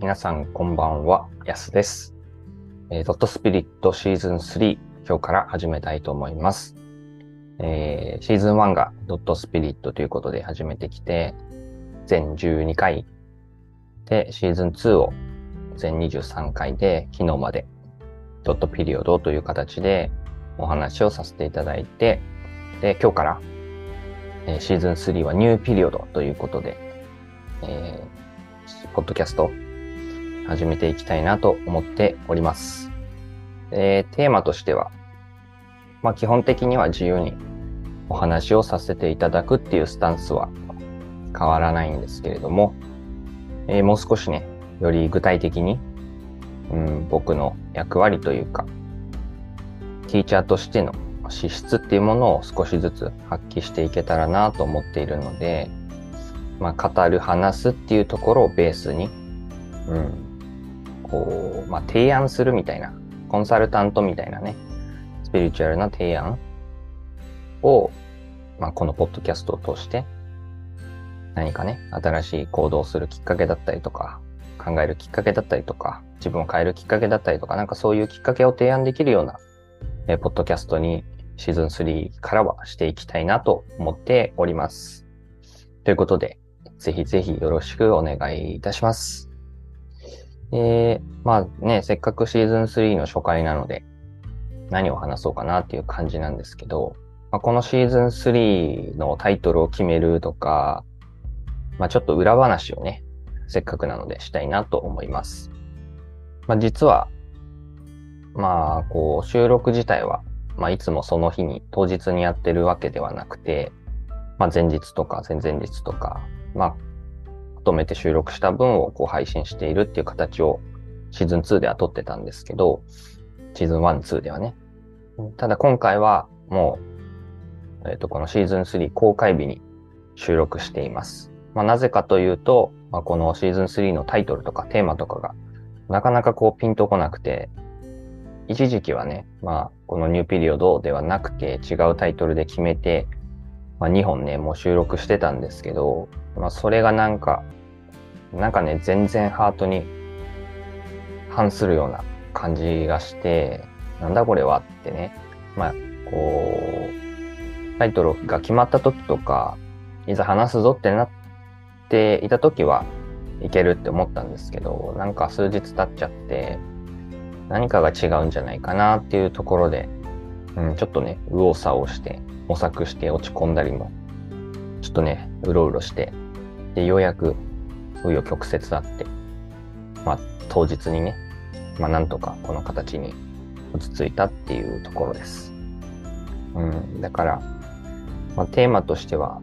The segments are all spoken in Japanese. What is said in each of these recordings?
皆さんこんばんは、やすです。えードットスピリットシーズン3、今日から始めたいと思います。えーシーズン1がドットスピリットということで始めてきて、全12回で、シーズン2を全23回で、昨日までドットピリオドという形でお話をさせていただいて、で、今日から、えーシーズン3はニューピリオドということで、えーポッドキャスト始めていきたいなと思っております。えーテーマとしては、まあ基本的には自由にお話をさせていただくっていうスタンスは変わらないんですけれども、えーもう少しね、より具体的に、うん、僕の役割というか、ティーチャーとしての資質っていうものを少しずつ発揮していけたらなと思っているので、まあ、語る、話すっていうところをベースに、うん、こう、まあ、提案するみたいな、コンサルタントみたいなね、スピリチュアルな提案を、まあ、このポッドキャストを通して、何かね、新しい行動をするきっかけだったりとか、考えるきっかけだったりとか、自分を変えるきっかけだったりとか、なんかそういうきっかけを提案できるような、えーポッドキャストにシーズン3からはしていきたいなと思っております。ということで、ぜひぜひよろしくお願いいたします。え、まあね、せっかくシーズン3の初回なので、何を話そうかなっていう感じなんですけど、まあ、このシーズン3のタイトルを決めるとか、まあちょっと裏話をね、せっかくなのでしたいなと思います。まあ実は、まあこう収録自体は、まあいつもその日に当日にやってるわけではなくて、まあ前日とか前々日とか、まあ、まとめて収録した分をこう配信しているっていう形をシーズン2では撮ってたんですけど、シーズン1、2ではね。ただ今回はもう、えっ、と、このシーズン3公開日に収録しています。まあ、なぜかというと、まあ、このシーズン3のタイトルとかテーマとかがなかなかこうピンとこなくて、一時期はね、まあ、このニューピリオドではなくて違うタイトルで決めて、まあ、2本ね、もう収録してたんですけど、まあ、それがなんか、なんかね、全然ハートに反するような感じがして、なんだこれはってね、まあ、こう、タイトルが決まった時とか、いざ話すぞってなっていた時はいけるって思ったんですけど、なんか数日経っちゃって、何かが違うんじゃないかなっていうところで、うん、ちょっとね、右往左往して、模索して落ち込んだりも、ちょっとね、うろうろして、で、ようやく、紆余曲折あって、まあ、当日にね、まあ、なんとかこの形に落ち着いたっていうところです。うん、だから、まあ、テーマとしては、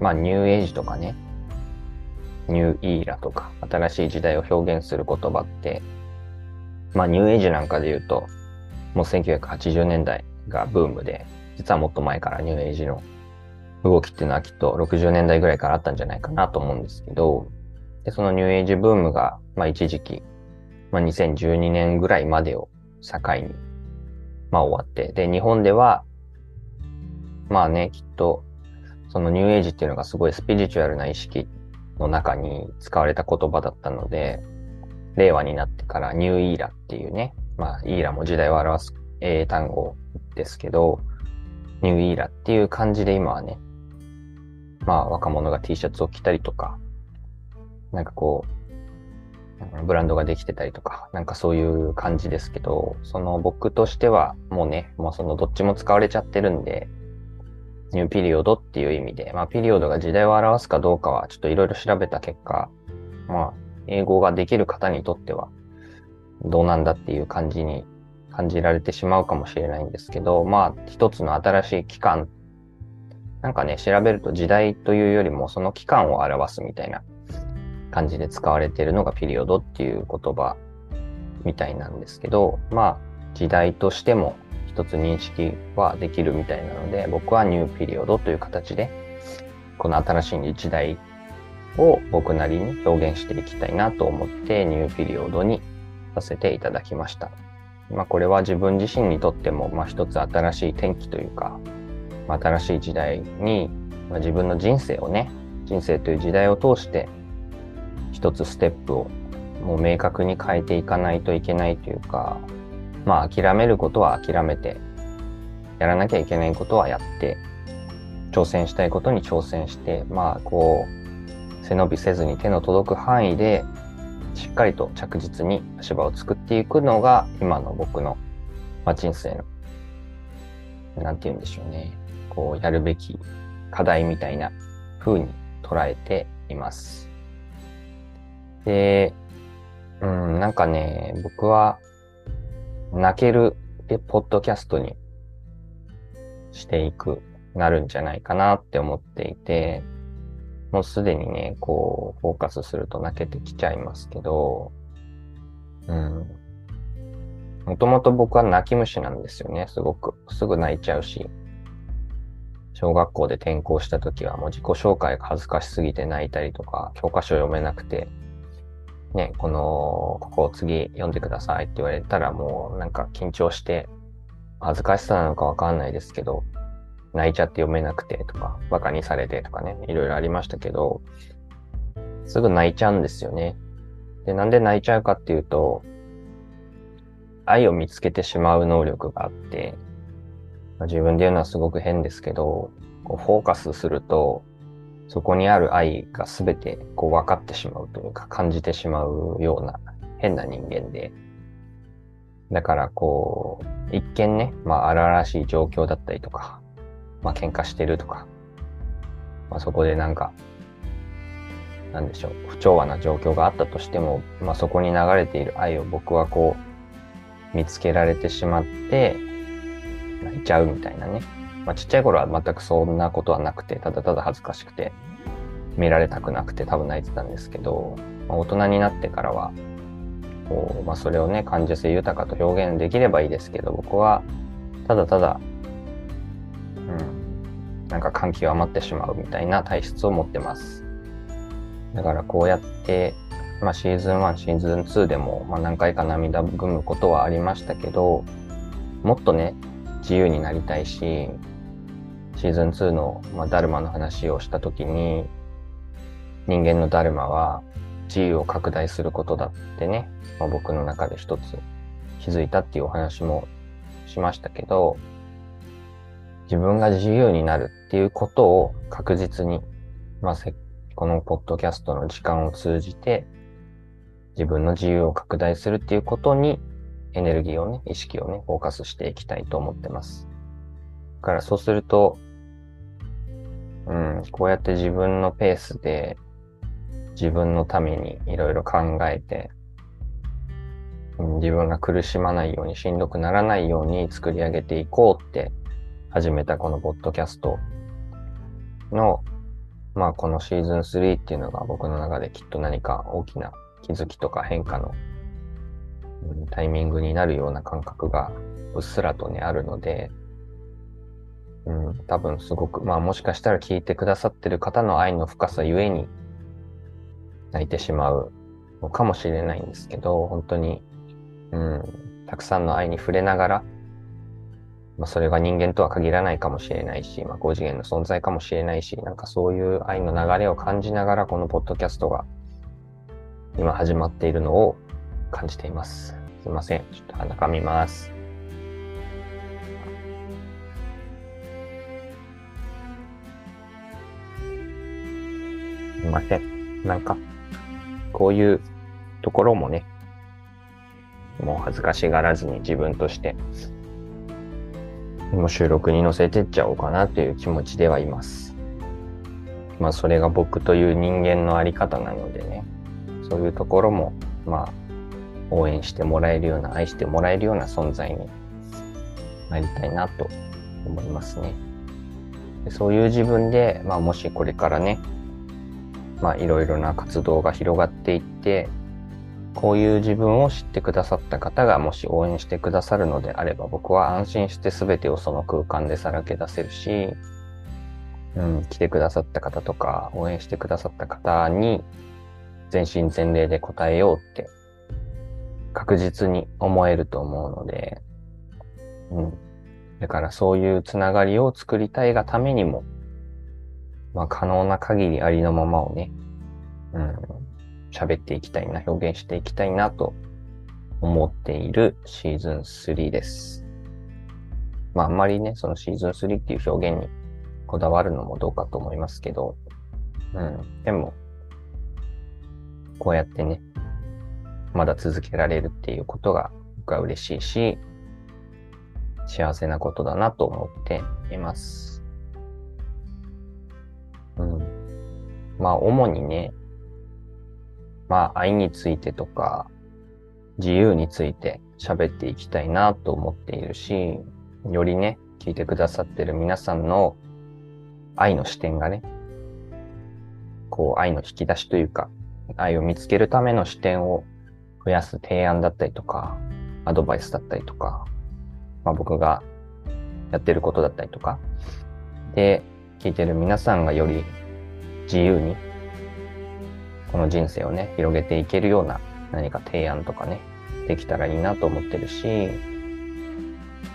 まあ、ニューエイジとかね、ニューイーラとか、新しい時代を表現する言葉って、まあ、ニューエイジなんかで言うと、もう1980年代がブームで、実はもっと前からニューエイジの動きっていうのはきっと60年代ぐらいからあったんじゃないかなと思うんですけど、で、そのニューエイジブームが、まあ一時期、まあ2012年ぐらいまでを境に、まあ終わって、で、日本では、まあね、きっと、そのニューエイジっていうのがすごいスピリチュアルな意識の中に使われた言葉だったので、令和になってからニューイーラっていうね、まあイーラも時代を表す英単語ですけど、ニューイーラっていう感じで今はね、まあ若者が T シャツを着たりとか、なんかこう、ブランドができてたりとか、なんかそういう感じですけど、その僕としてはもうね、もうそのどっちも使われちゃってるんで、ニューピリオドっていう意味で、まあピリオドが時代を表すかどうかはちょっといろいろ調べた結果、まあ英語ができる方にとってはどうなんだっていう感じに感じられてしまうかもしれないんですけど、まあ一つの新しい期間、なんかね、調べると時代というよりもその期間を表すみたいな感じで使われているのがピリオドっていう言葉みたいなんですけど、まあ時代としても一つ認識はできるみたいなので、僕はニューピリオドという形で、この新しい時代を僕なりに表現していきたいなと思ってニューピリオドにさせていただきました。まあこれは自分自身にとっても、まあ一つ新しい転機というか、まあ、新しい時代に、まあ、自分の人生をね、人生という時代を通して、一つステップをもう明確に変えていかないといけないというか、まあ諦めることは諦めて、やらなきゃいけないことはやって、挑戦したいことに挑戦して、まあこう、背伸びせずに手の届く範囲で、しっかりと着実に足場を作っていくのが今の僕の、まあ、人生の、なんて言うんでしょうね。こう、やるべき課題みたいな風に捉えています。で、うん、なんかね、僕は泣けるでポッドキャストにしていく、なるんじゃないかなって思っていて、もうすでにね、こう、フォーカスすると泣けてきちゃいますけど、うん。もともと僕は泣き虫なんですよね、すごく。すぐ泣いちゃうし。小学校で転校した時はもう自己紹介が恥ずかしすぎて泣いたりとか、教科書読めなくて、ね、この、ここを次読んでくださいって言われたらもうなんか緊張して、恥ずかしさなのかわかんないですけど、泣いちゃって読めなくてとか、馬鹿にされてとかね、いろいろありましたけど、すぐ泣いちゃうんですよね。で、なんで泣いちゃうかっていうと、愛を見つけてしまう能力があって、自分で言うのはすごく変ですけど、こうフォーカスすると、そこにある愛が全てこう分かってしまうというか感じてしまうような変な人間で、だからこう、一見ね、まあ荒々しい状況だったりとか、まあ喧嘩してるとか、まあそこでなんか、なんでしょう、不調和な状況があったとしても、まあそこに流れている愛を僕はこう、見つけられてしまって、泣いちゃうみたいなね。まあちっちゃい頃は全くそんなことはなくて、ただただ恥ずかしくて、見られたくなくて多分泣いてたんですけど、まあ、大人になってからは、こう、まあそれをね、感受性豊かと表現できればいいですけど、僕は、ただただうんなんか感極まってしまうみたいな体質を持ってます。だからこうやって、まあ、シーズン1、シーズン2でも、まあ、何回か涙ぐむことはありましたけど、もっとね、自由になりたいし、シーズン2の、まあ、ダルマの話をした時に、人間のダルマは自由を拡大することだってね、まあ、僕の中で一つ気づいたっていうお話もしましたけど、自分が自由になるっていうことを確実に、まあ、このポッドキャストの時間を通じて、自分の自由を拡大するっていうことに、エネルギーをね、意識をね、フォーカスしていきたいと思ってます。からそうすると、うん、こうやって自分のペースで、自分のためにいろいろ考えて、自分が苦しまないように、しんどくならないように作り上げていこうって始めたこのポッドキャストの、まあこのシーズン3っていうのが僕の中できっと何か大きな気づきとか変化の、タイミングになるような感覚がうっすらとね、あるので、うん、多分すごく、まあもしかしたら聞いてくださってる方の愛の深さゆえに泣いてしまうのかもしれないんですけど、本当に、うん、たくさんの愛に触れながら、まあ、それが人間とは限らないかもしれないし、まあ、5次元の存在かもしれないし、なんかそういう愛の流れを感じながら、このポッドキャストが今始まっているのを感じています。すいません。ちょっと鼻かみます。いません。なんか、こういうところもね、もう恥ずかしがらずに自分としてもう収録に載せてっちゃおうかなという気持ちではいます。まあそれが僕という人間のあり方なのでね、そういうところも、まあ応援してもらえるような、愛してもらえるような存在になりたいなと思いますね。そういう自分で、まあもしこれからね、まあいろいろな活動が広がっていって、こういう自分を知ってくださった方がもし応援してくださるのであれば僕は安心して全てをその空間でさらけ出せるし、うん、来てくださった方とか応援してくださった方に全身全霊で答えようって確実に思えると思うので、うん。だからそういうつながりを作りたいがためにも、まあ可能な限りありのままをね、うん、喋っていきたいな、表現していきたいなと思っているシーズン3です。まああんまりね、そのシーズン3っていう表現にこだわるのもどうかと思いますけど、うん。でも、こうやってね、まだ続けられるっていうことが僕は嬉しいし、幸せなことだなと思っています。うん。まあ、主にね、まあ、愛についてとか、自由について喋っていきたいなと思っているし、よりね、聞いてくださってる皆さんの愛の視点がね、こう愛の引き出しというか、愛を見つけるための視点を増やす提案だったりとか、アドバイスだったりとか、まあ僕がやってることだったりとか、で、聞いてる皆さんがより自由に、この人生をね、広げていけるような何か提案とかね、できたらいいなと思ってるし、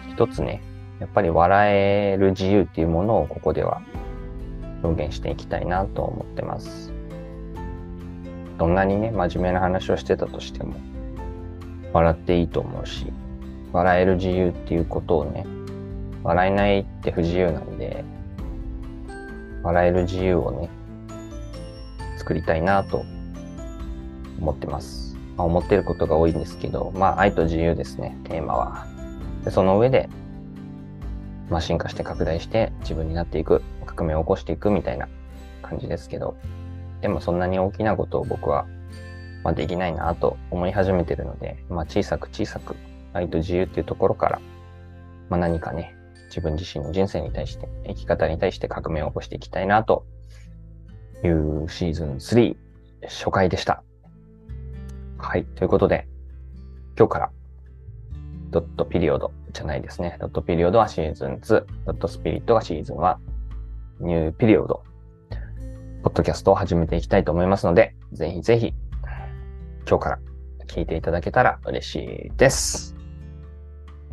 一つね、やっぱり笑える自由っていうものをここでは表現していきたいなと思ってます。どんなにね、真面目な話をしてたとしても、笑っていいと思うし、笑える自由っていうことをね、笑えないって不自由なんで、笑える自由をね、作りたいなと思ってます。まあ、思ってることが多いんですけど、まあ愛と自由ですね、テーマは。でその上で、まあ進化して拡大して自分になっていく、革命を起こしていくみたいな感じですけど、でもそんなに大きなことを僕は、まあ、できないなと思い始めてるので、まあ、小さく小さく愛と自由っていうところから、まあ、何かね、自分自身の人生に対して、生き方に対して革命を起こしていきたいなというシーズン3初回でした。はい。ということで、今日からドットピリオドじゃないですね。ドットピリオドはシーズン2、ドットスピリットがシーズン1、ニューピリオドポッドキャストを始めていきたいと思いますので、ぜひぜひ、今日から聞いていただけたら嬉しいです。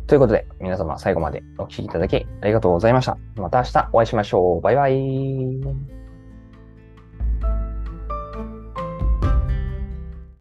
ということで、皆様最後までお聴きいただきありがとうございました。また明日お会いしましょう。バイバイ。